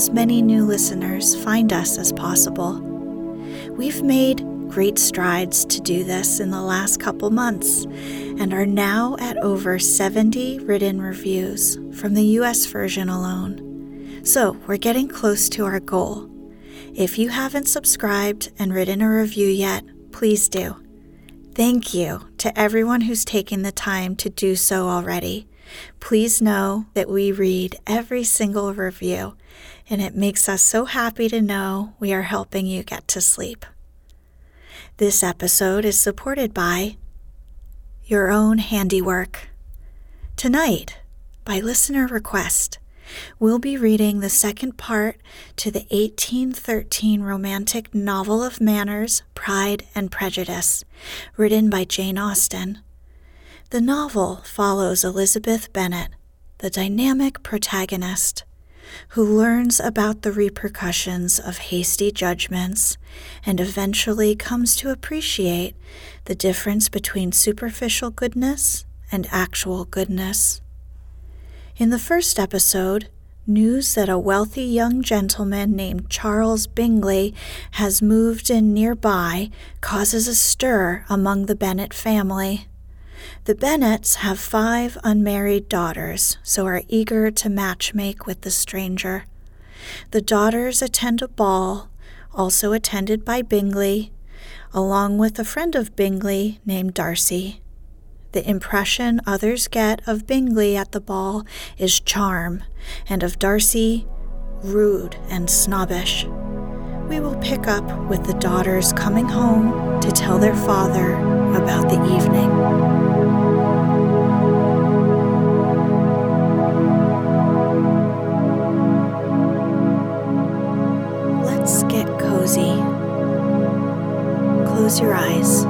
As many new listeners find us as possible. We've made great strides to do this in the last couple months and are now at over 70 written reviews from the US version alone. So we're getting close to our goal. If you haven't subscribed and written a review yet, please do. Thank you to everyone who's taken the time to do so already. Please know that we read every single review, and it makes us so happy to know we are helping you get to sleep. This episode is supported by Your Own Handiwork. Tonight, by listener request, we'll be reading the second part to the 1813 romantic novel of manners, Pride and Prejudice, written by Jane Austen. The novel follows Elizabeth Bennet, the dynamic protagonist, who learns about the repercussions of hasty judgments and eventually comes to appreciate the difference between superficial goodness and actual goodness. In the first episode, news that a wealthy young gentleman named Charles Bingley has moved in nearby causes a stir among the Bennet family. The Bennets have five unmarried daughters, so are eager to matchmake with the stranger. The daughters attend a ball, also attended by Bingley, along with a friend of Bingley named Darcy. The impression others get of Bingley at the ball is charm, and of Darcy, rude and snobbish. We will pick up with the daughters coming home to tell their father about the evening. Close your eyes.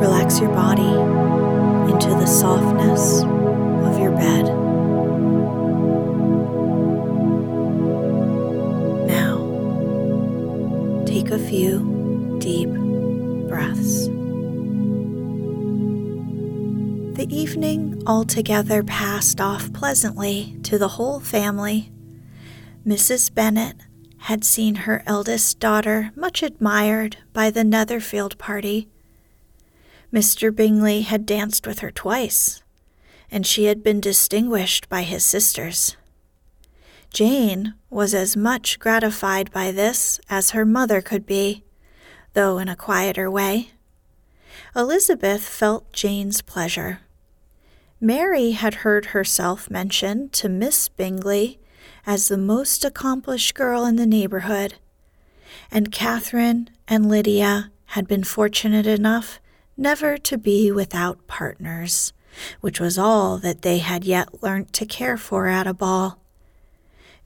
Relax your body into the softness of your bed. Now, take a few deep breaths. The evening altogether passed off pleasantly to the whole family. Mrs. Bennet had seen her eldest daughter much admired by the Netherfield party. Mr. Bingley had danced with her twice, and she had been distinguished by his sisters. Jane was as much gratified by this as her mother could be, though in a quieter way. Elizabeth felt Jane's pleasure. Mary had heard herself mentioned to Miss Bingley as the most accomplished girl in the neighborhood, and Catherine and Lydia had been fortunate enough never to be without partners, which was all that they had yet learnt to care for at a ball.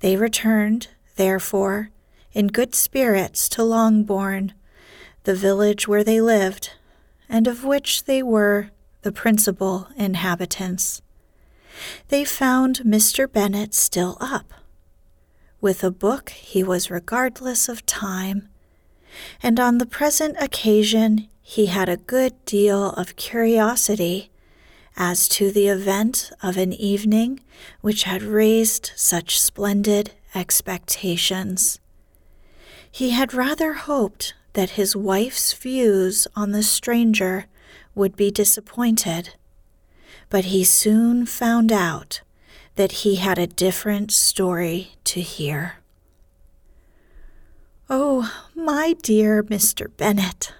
They returned, therefore, in good spirits to Longbourn, the village where they lived, and of which they were the principal inhabitants. They found Mr. Bennet still up. With a book he was regardless of time, and on the present occasion he had a good deal of curiosity as to the event of an evening which had raised such splendid expectations. He had rather hoped that his wife's views on the stranger would be disappointed, but he soon found out that he had a different story to hear. Oh, my dear Mr. Bennet,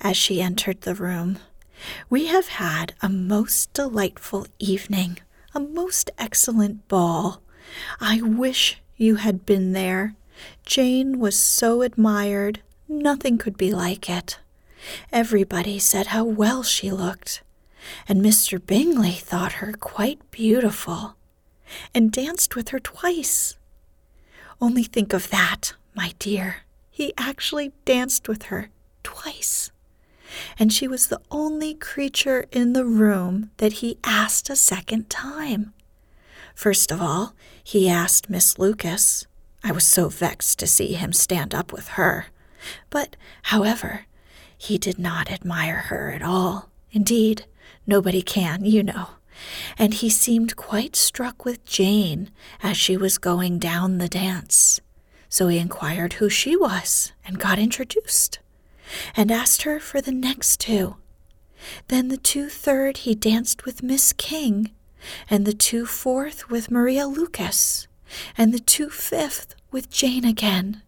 as she entered the room, we have had a most delightful evening, a most excellent ball. I wish you had been there. Jane was so admired, nothing could be like it. Everybody said how well she looked, and Mr. Bingley thought her quite beautiful, and danced with her twice. Only think of that, my dear. He actually danced with her twice. And she was the only creature in the room that he asked a second time. First of all, he asked Miss Lucas. I was so vexed to see him stand up with her. But, however, he did not admire her at all. Indeed, nobody can, you know. And he seemed quite struck with Jane as she was going down the dance. So he inquired who she was and got introduced, and asked her for the next two. Then the two third he danced with Miss King, and the two fourth with Maria Lucas, and the two fifth with Jane again,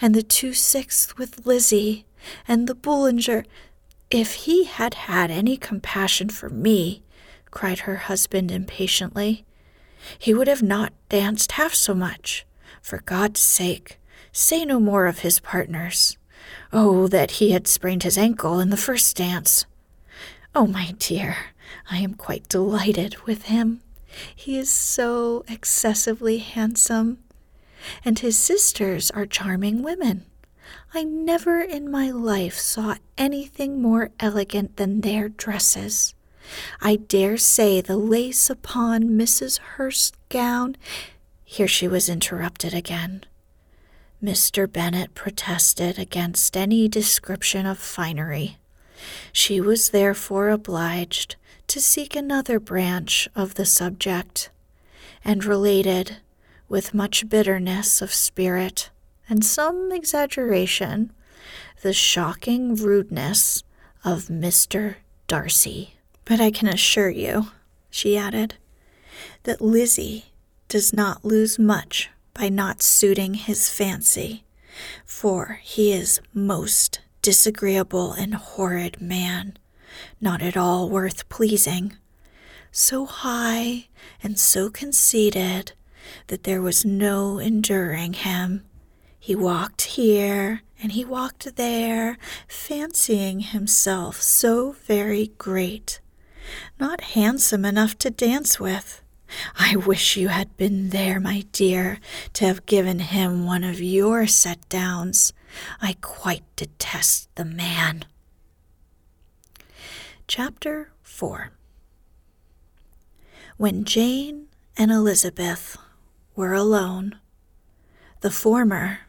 and the two sixth with Lizzie, and the Boulanger. If he had had any compassion for me, cried her husband impatiently, he would have not danced half so much. For God's sake, say no more of his partners. Oh, that he had sprained his ankle in the first dance. Oh, my dear, I am quite delighted with him. He is so excessively handsome. And his sisters are charming women. I never in my life saw anything more elegant than their dresses. I dare say the lace upon Mrs. Hurst's gown. Here she was interrupted again. Mr. Bennet protested against any description of finery. She was therefore obliged to seek another branch of the subject, and related, with much bitterness of spirit and some exaggeration, the shocking rudeness of Mr. Darcy. But I can assure you, she added, that Lizzie does not lose much by not suiting his fancy, for he is most disagreeable and horrid man, not at all worth pleasing, so high and so conceited that there was no enduring him. He walked here and he walked there, fancying himself so very great, not handsome enough to dance with. I wish you had been there, my dear, to have given him one of your set downs. I quite detest the man. Chapter 4 When Jane and Elizabeth were alone, the former,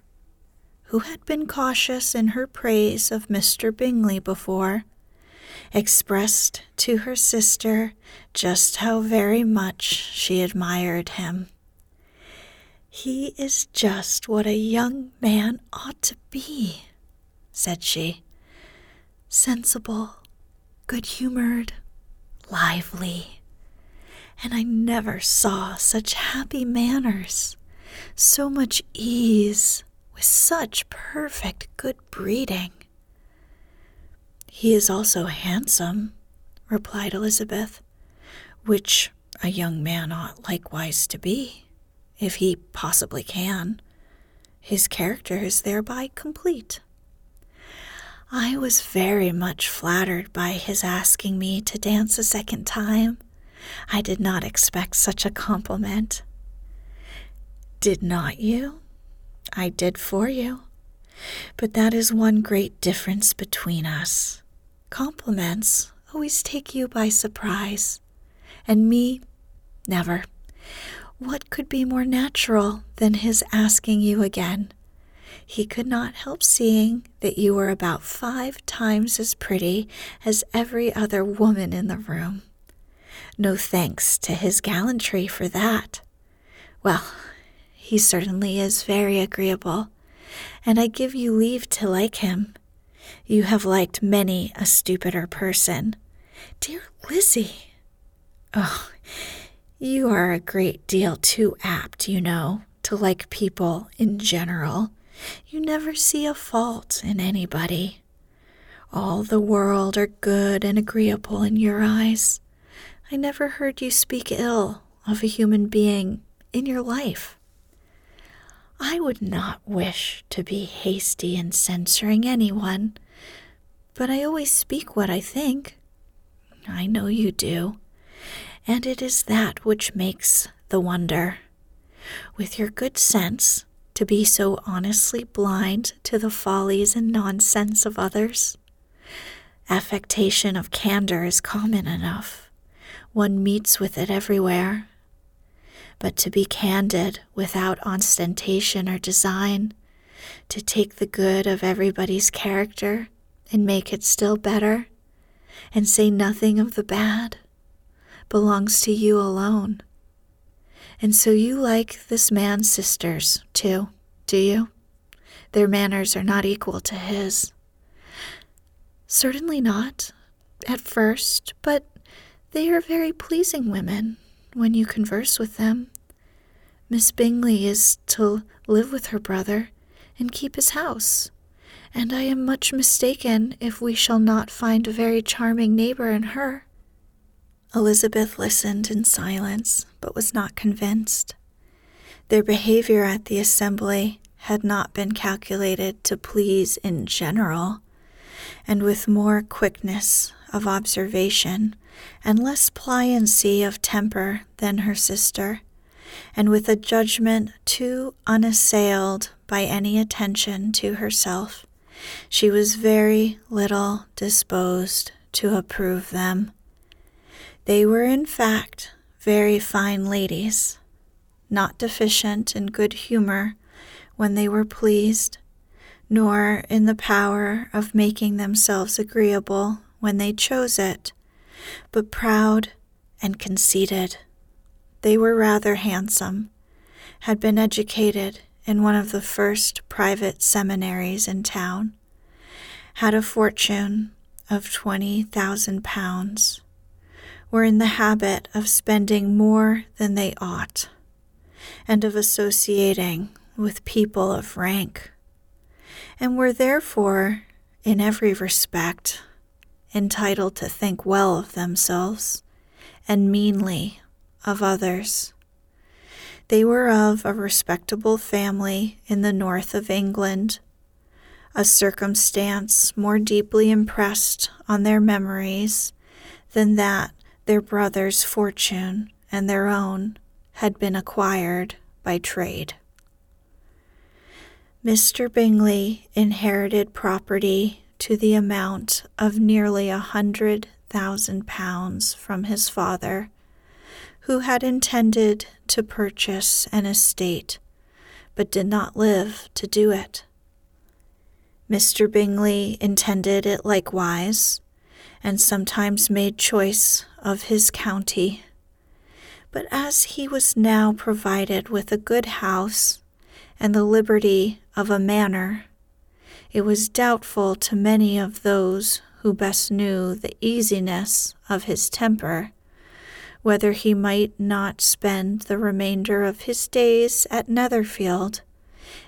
who had been cautious in her praise of Mr. Bingley before, expressed to her sister just how very much she admired him. He is just what a young man ought to be, said she. Sensible, good humored, lively. And I never saw such happy manners, so much ease, with such perfect good breeding. He is also handsome, replied Elizabeth, which a young man ought likewise to be, if he possibly can. His character is thereby complete. I was very much flattered by his asking me to dance a second time. I did not expect such a compliment. Did not you? I did for you. But that is one great difference between us. Compliments always take you by surprise, and me, never. What could be more natural than his asking you again? He could not help seeing that you were about five times as pretty as every other woman in the room. No thanks to his gallantry for that. Well, he certainly is very agreeable, and I give you leave to like him. You have liked many a stupider person. Dear Lizzie! Oh, you are a great deal too apt, you know, to like people in general. You never see a fault in anybody. All the world are good and agreeable in your eyes. I never heard you speak ill of a human being in your life. I would not wish to be hasty in censoring anyone, but I always speak what I think. I know you do, and it is that which makes the wonder. With your good sense, to be so honestly blind to the follies and nonsense of others. Affectation of candor is common enough. One meets with it everywhere but to be candid without ostentation or design, to take the good of everybody's character and make it still better, and say nothing of the bad, belongs to you alone. And so you like this man's sisters, too, do you? Their manners are not equal to his. Certainly not, at first, but they are very pleasing women when you converse with them. Miss Bingley is to live with her brother and keep his house, and I am much mistaken if we shall not find a very charming neighbor in her. Elizabeth listened in silence, but was not convinced. Their behavior at the assembly had not been calculated to please in general, and with more quickness of observation and less pliancy of temper than her sister, and with a judgment too unassailed by any attention to herself, she was very little disposed to approve them. They were, in fact, very fine ladies, not deficient in good humor when they were pleased, nor in the power of making themselves agreeable when they chose it, but proud and conceited. They were rather handsome, had been educated in one of the first private seminaries in town, had a fortune of twenty thousand pounds, were in the habit of spending more than they ought, and of associating with people of rank, and were therefore, in every respect, entitled to think well of themselves and meanly of others. They were of a respectable family in the north of England, a circumstance more deeply impressed on their memories than that their brother's fortune and their own had been acquired by trade. Mr. Bingley inherited property to the amount of nearly a hundred thousand pounds from his father, who had intended to purchase an estate, but did not live to do it. Mr. Bingley intended it likewise, and sometimes made choice of his county. But as he was now provided with a good house and the liberty of a manor, it was doubtful to many of those who best knew the easiness of his temper whether he might not spend the remainder of his days at Netherfield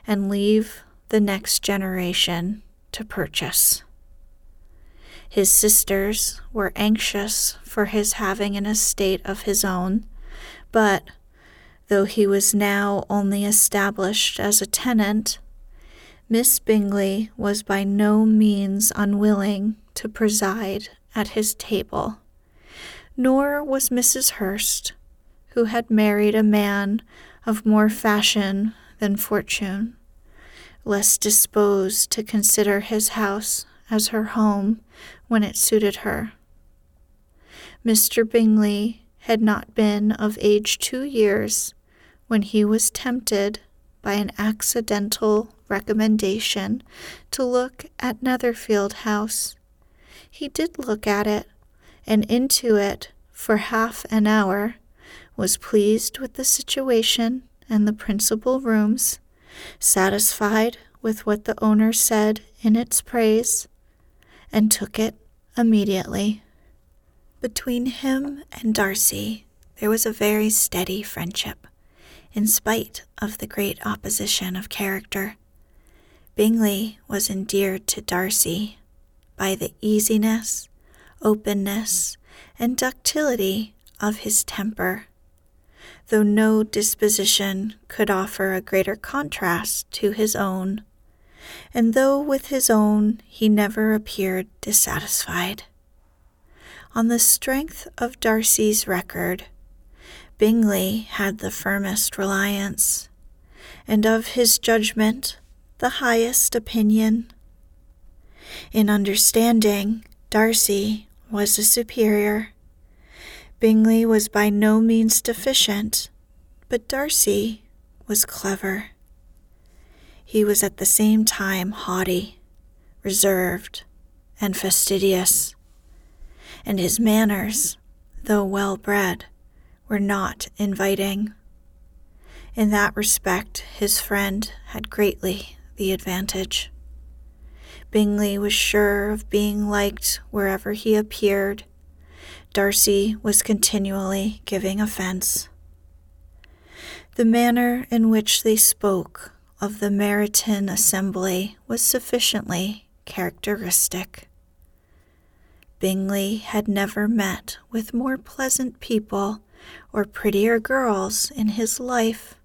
and leave the next generation to purchase. His sisters were anxious for his having an estate of his own, but though he was now only established as a tenant, Miss Bingley was by no means unwilling to preside at his table, nor was Mrs. Hurst, who had married a man of more fashion than fortune, less disposed to consider his house as her home when it suited her. Mr. Bingley had not been of age two years when he was tempted by an accidental recommendation to look at Netherfield House. He did look at it, and into it for half an hour, was pleased with the situation and the principal rooms, satisfied with what the owner said in its praise, and took it immediately. Between him and Darcy, there was a very steady friendship, in spite of the great opposition of character. Bingley was endeared to Darcy by the easiness, openness, and ductility of his temper, though no disposition could offer a greater contrast to his own, and though with his own he never appeared dissatisfied. On the strength of Darcy's record, Bingley had the firmest reliance, and of his judgment the highest opinion. In understanding, Darcy was a superior. Bingley was by no means deficient, but Darcy was clever. He was at the same time haughty, reserved, and fastidious, and his manners, though well bred, were not inviting. In that respect, his friend had greatly the advantage. Bingley was sure of being liked wherever he appeared. Darcy was continually giving offense. The manner in which they spoke of the Meryton assembly was sufficiently characteristic. Bingley had never met with more pleasant people or prettier girls in his life.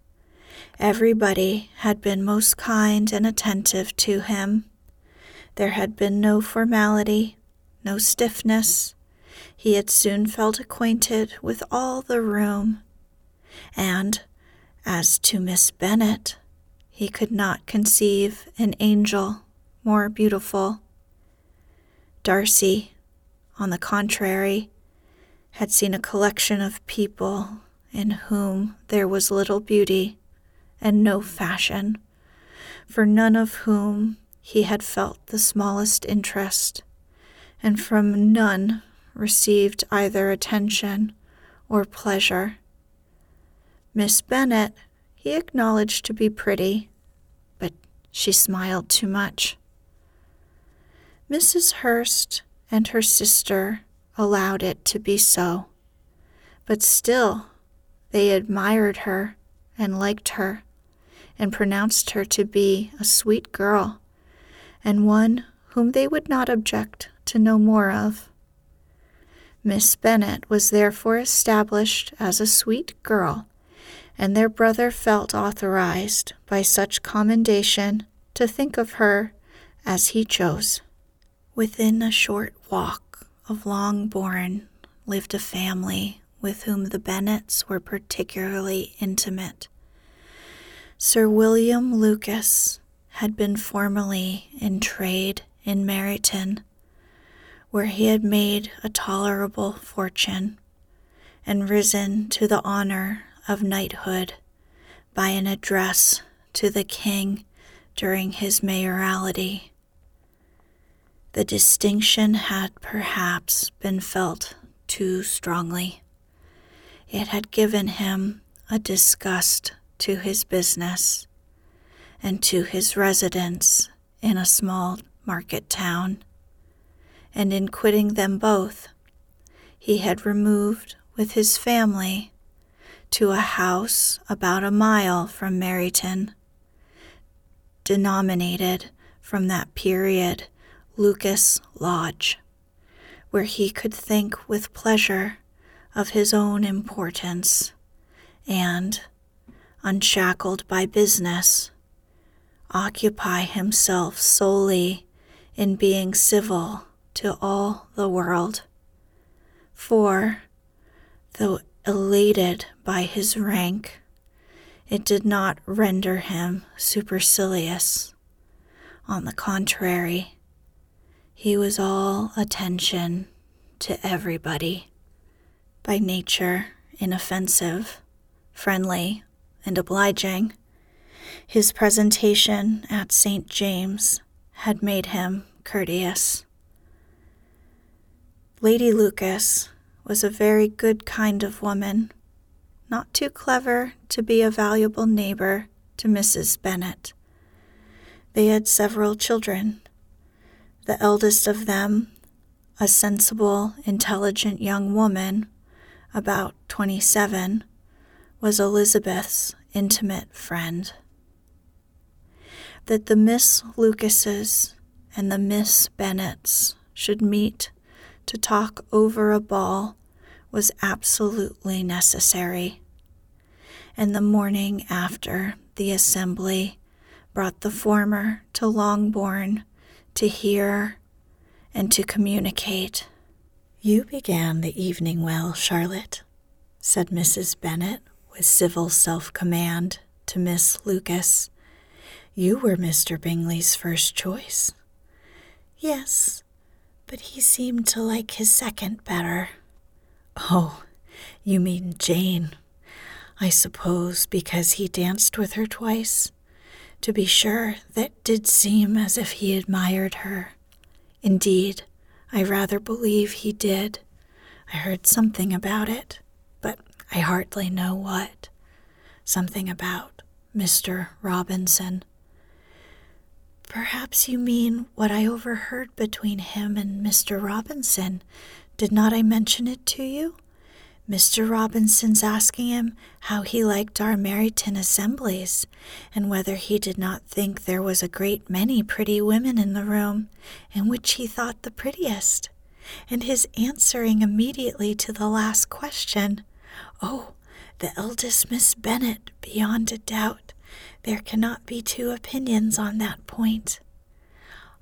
Everybody had been most kind and attentive to him. There had been no formality, no stiffness. He had soon felt acquainted with all the room. And as to Miss Bennet, he could not conceive an angel more beautiful. Darcy, on the contrary, had seen a collection of people in whom there was little beauty and no fashion, for none of whom he had felt the smallest interest, and from none received either attention or pleasure. Miss Bennet he acknowledged to be pretty, but she smiled too much. Mrs. Hurst and her sister allowed it to be so, but still they admired her and liked her, and pronounced her to be a sweet girl, and one whom they would not object to know more of. Miss Bennet was therefore established as a sweet girl and their brother felt authorized by such commendation to think of her as he chose. Within a short walk of Longbourn lived a family with whom the Bennets were particularly intimate. Sir William Lucas had been formerly in trade in Meryton, where he had made a tolerable fortune and risen to the honor of knighthood by an address to the king during his mayoralty. The distinction had perhaps been felt too strongly. It had given him a disgust to his business and to his residence in a small market town, and in quitting them both, he had removed with his family to a house about a mile from Meryton, denominated from that period Lucas Lodge, where he could think with pleasure of his own importance and, unshackled by business, occupy himself solely in being civil to all the world. For, though elated by his rank, it did not render him supercilious. On the contrary, he was all attention to everybody, by nature inoffensive, friendly, and obliging. His presentation at St. James had made him courteous. Lady Lucas was a very good kind of woman, not too clever to be a valuable neighbor to Mrs. Bennet. They had several children. The eldest of them, a sensible, intelligent young woman, about 27, was Elizabeth's intimate friend. That the Miss Lucases and the Miss Bennets should meet to talk over a ball was absolutely necessary. And the morning after the assembly brought the former to Longbourn to hear and to communicate. You began the evening well, Charlotte, said Mrs. Bennet with civil self command to Miss Lucas. You were Mr. Bingley's first choice. Yes, but he seemed to like his second better. Oh, you mean Jane. I suppose because he danced with her twice. To be sure, that did seem as if he admired her. Indeed, I rather believe he did. I heard something about it, I hardly know what. Something about Mr. Robinson. Perhaps you mean what I overheard between him and Mr. Robinson. Did not I mention it to you? Mr. Robinson's asking him how he liked our Meryton assemblies, and whether he did not think there was a great many pretty women in the room, and which he thought the prettiest, and his answering immediately to the last question, Oh, the eldest Miss Bennet, beyond a doubt, there cannot be two opinions on that point.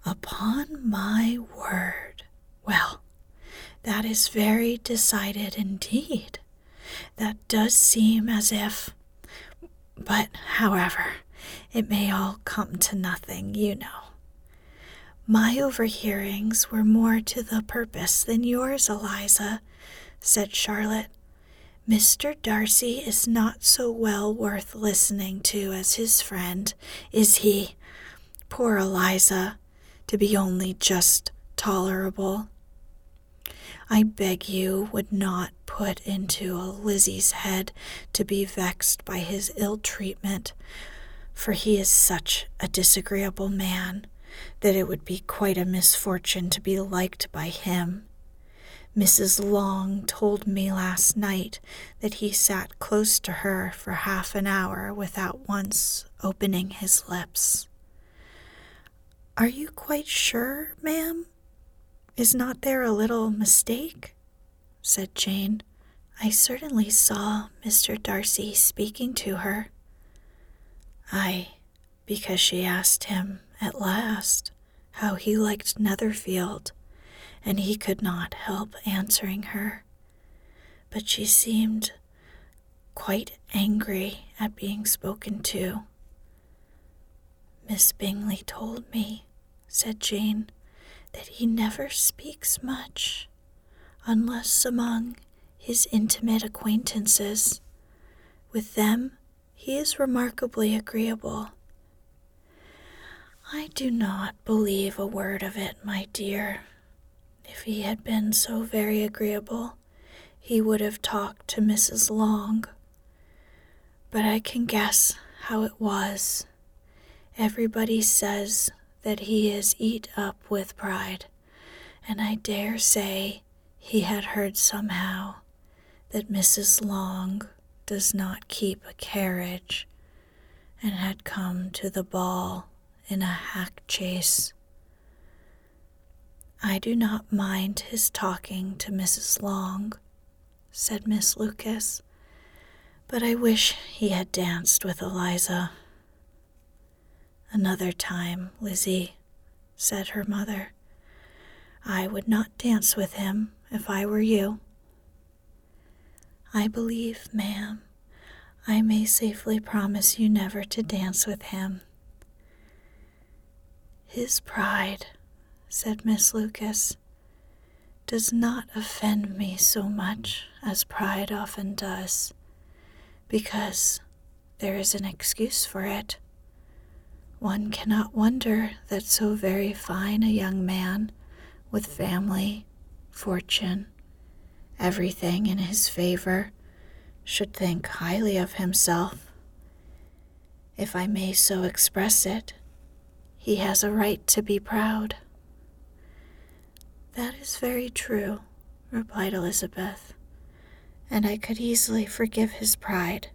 Upon my word. Well, that is very decided indeed. That does seem as if. But, however, it may all come to nothing, you know. My overhearings were more to the purpose than yours, Eliza, said Charlotte. Mr. Darcy is not so well worth listening to as his friend, is he? Poor Eliza, to be only just tolerable. I beg you would not put into a Lizzie's head to be vexed by his ill treatment, for he is such a disagreeable man that it would be quite a misfortune to be liked by him. Mrs. Long told me last night that he sat close to her for half an hour without once opening his lips. Are you quite sure, ma'am? Is not there a little mistake? said Jane. I certainly saw Mr. Darcy speaking to her. Aye, because she asked him at last how he liked Netherfield and he could not help answering her. But she seemed quite angry at being spoken to. Miss Bingley told me, said Jane, that he never speaks much, unless among his intimate acquaintances. With them, he is remarkably agreeable. I do not believe a word of it, my dear, if he had been so very agreeable, he would have talked to Mrs. Long. But I can guess how it was. Everybody says that he is eat up with pride, and I dare say he had heard somehow that Mrs. Long does not keep a carriage and had come to the ball in a hack chaise. I do not mind his talking to Mrs. Long, said Miss Lucas, but I wish he had danced with Eliza. Another time, Lizzie, said her mother. I would not dance with him if I were you. I believe, ma'am, I may safely promise you never to dance with him. His pride, said Miss Lucas, does not offend me so much as pride often does, because there is an excuse for it. One cannot wonder that so very fine a young man, with family, fortune, everything in his favor, should think highly of himself. If I may so express it, he has a right to be proud. That is very true, replied Elizabeth, and I could easily forgive his pride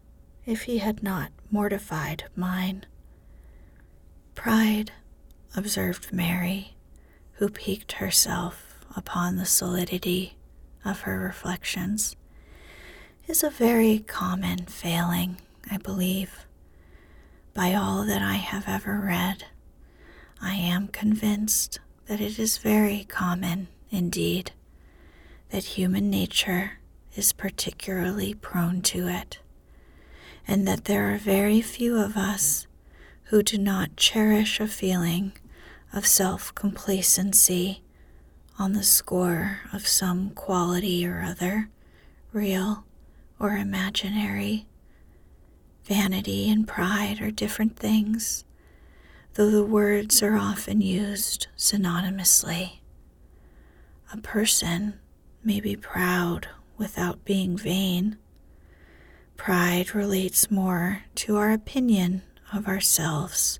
if he had not mortified mine. Pride, observed Mary, who piqued herself upon the solidity of her reflections, is a very common failing, I believe. By all that I have ever read, I am convinced that it is very common indeed that human nature is particularly prone to it, and that there are very few of us who do not cherish a feeling of self complacency on the score of some quality or other, real or imaginary. Vanity and pride are different things, though the words are often used synonymously. A person may be proud without being vain. Pride relates more to our opinion of ourselves,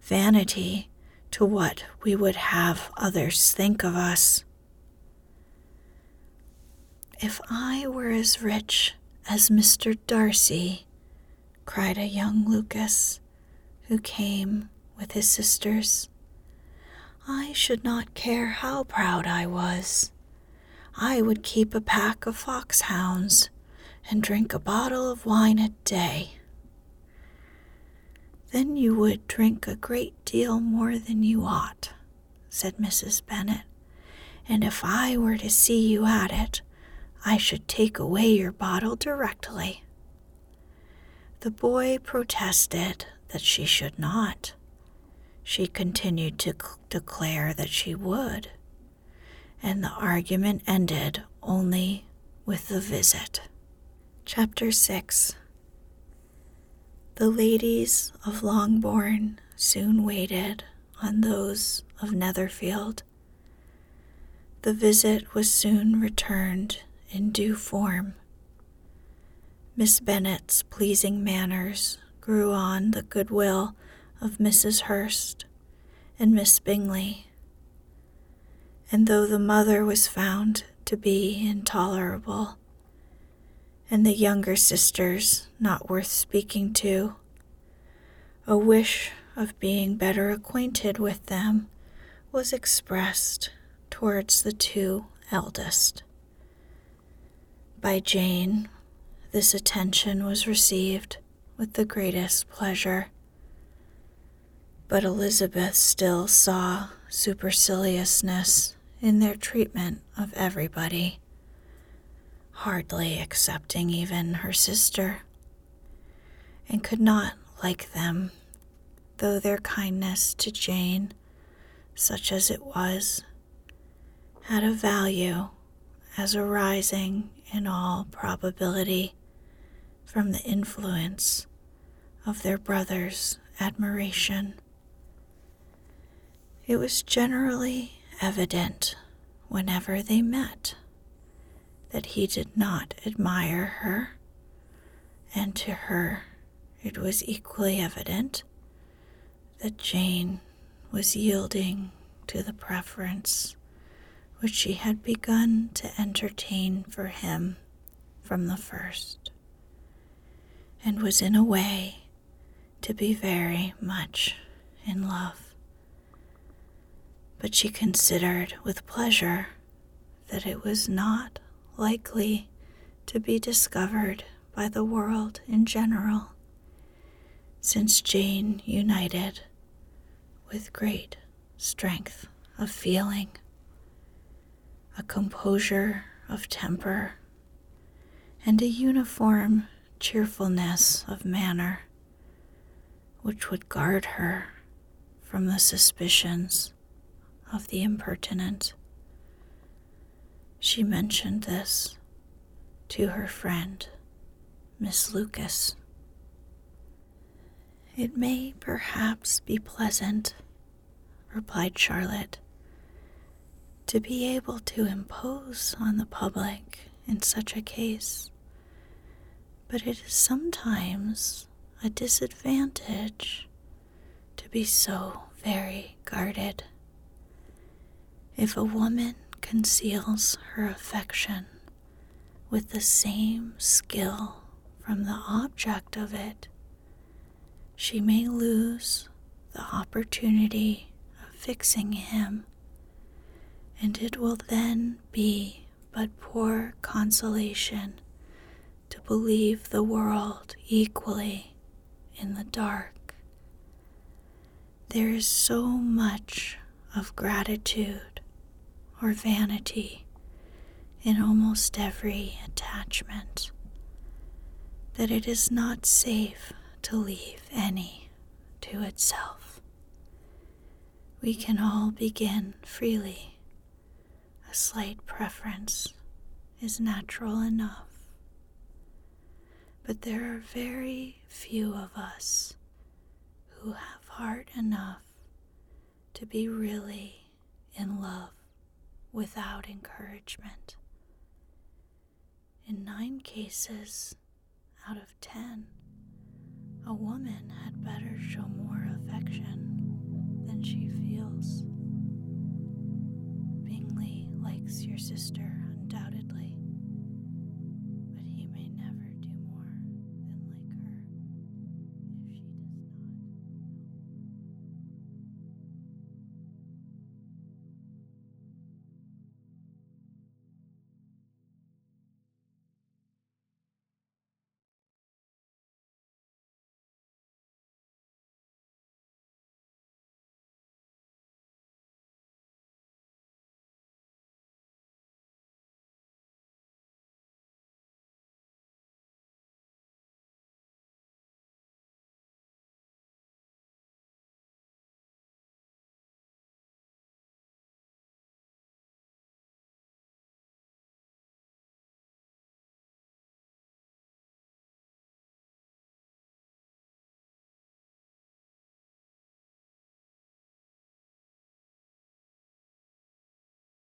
vanity to what we would have others think of us. If I were as rich as Mr. Darcy, cried a young Lucas, who came with his sisters, I should not care how proud I was. I would keep a pack of foxhounds and drink a bottle of wine a day. Then you would drink a great deal more than you ought, said Mrs. Bennet, and if I were to see you at it, I should take away your bottle directly. The boy protested that she should not. She continued to declare that she would, and the argument ended only with the visit. Chapter 6 The ladies of Longbourn soon waited on those of Netherfield. The visit was soon returned in due form. Miss Bennet's pleasing manners grew on the goodwill of Mrs. Hurst and Miss Bingley, and though the mother was found to be intolerable, and the younger sisters not worth speaking to, a wish of being better acquainted with them was expressed towards the two eldest. By Jane, this attention was received with the greatest pleasure. But Elizabeth still saw superciliousness in their treatment of everybody, hardly excepting even her sister, and could not like them, though their kindness to Jane, such as it was, had a value as arising in all probability from the influence of their brother's admiration. It was generally evident whenever they met that he did not admire her, and to her it was equally evident that Jane was yielding to the preference which she had begun to entertain for him from the first, and was in a way to be very much in love. But she considered with pleasure that it was not likely to be discovered by the world in general, since Jane united with great strength of feeling, a composure of temper, and a uniform cheerfulness of manner which would guard her from the suspicions of the impertinent. She mentioned this to her friend, Miss Lucas. It may perhaps be pleasant, replied Charlotte, to be able to impose on the public in such a case, but it is sometimes a disadvantage to be so very guarded. If a woman conceals her affection with the same skill from the object of it, she may lose the opportunity of fixing him, and it will then be but poor consolation to believe the world equally in the dark. There is so much of gratitude or vanity in almost every attachment that it is not safe to leave any to itself. We can all begin freely. A slight preference is natural enough. But there are very few of us who have heart enough to be really in love without encouragement. In nine cases out of ten, a woman had better show more affection than she feels. Bingley likes your sister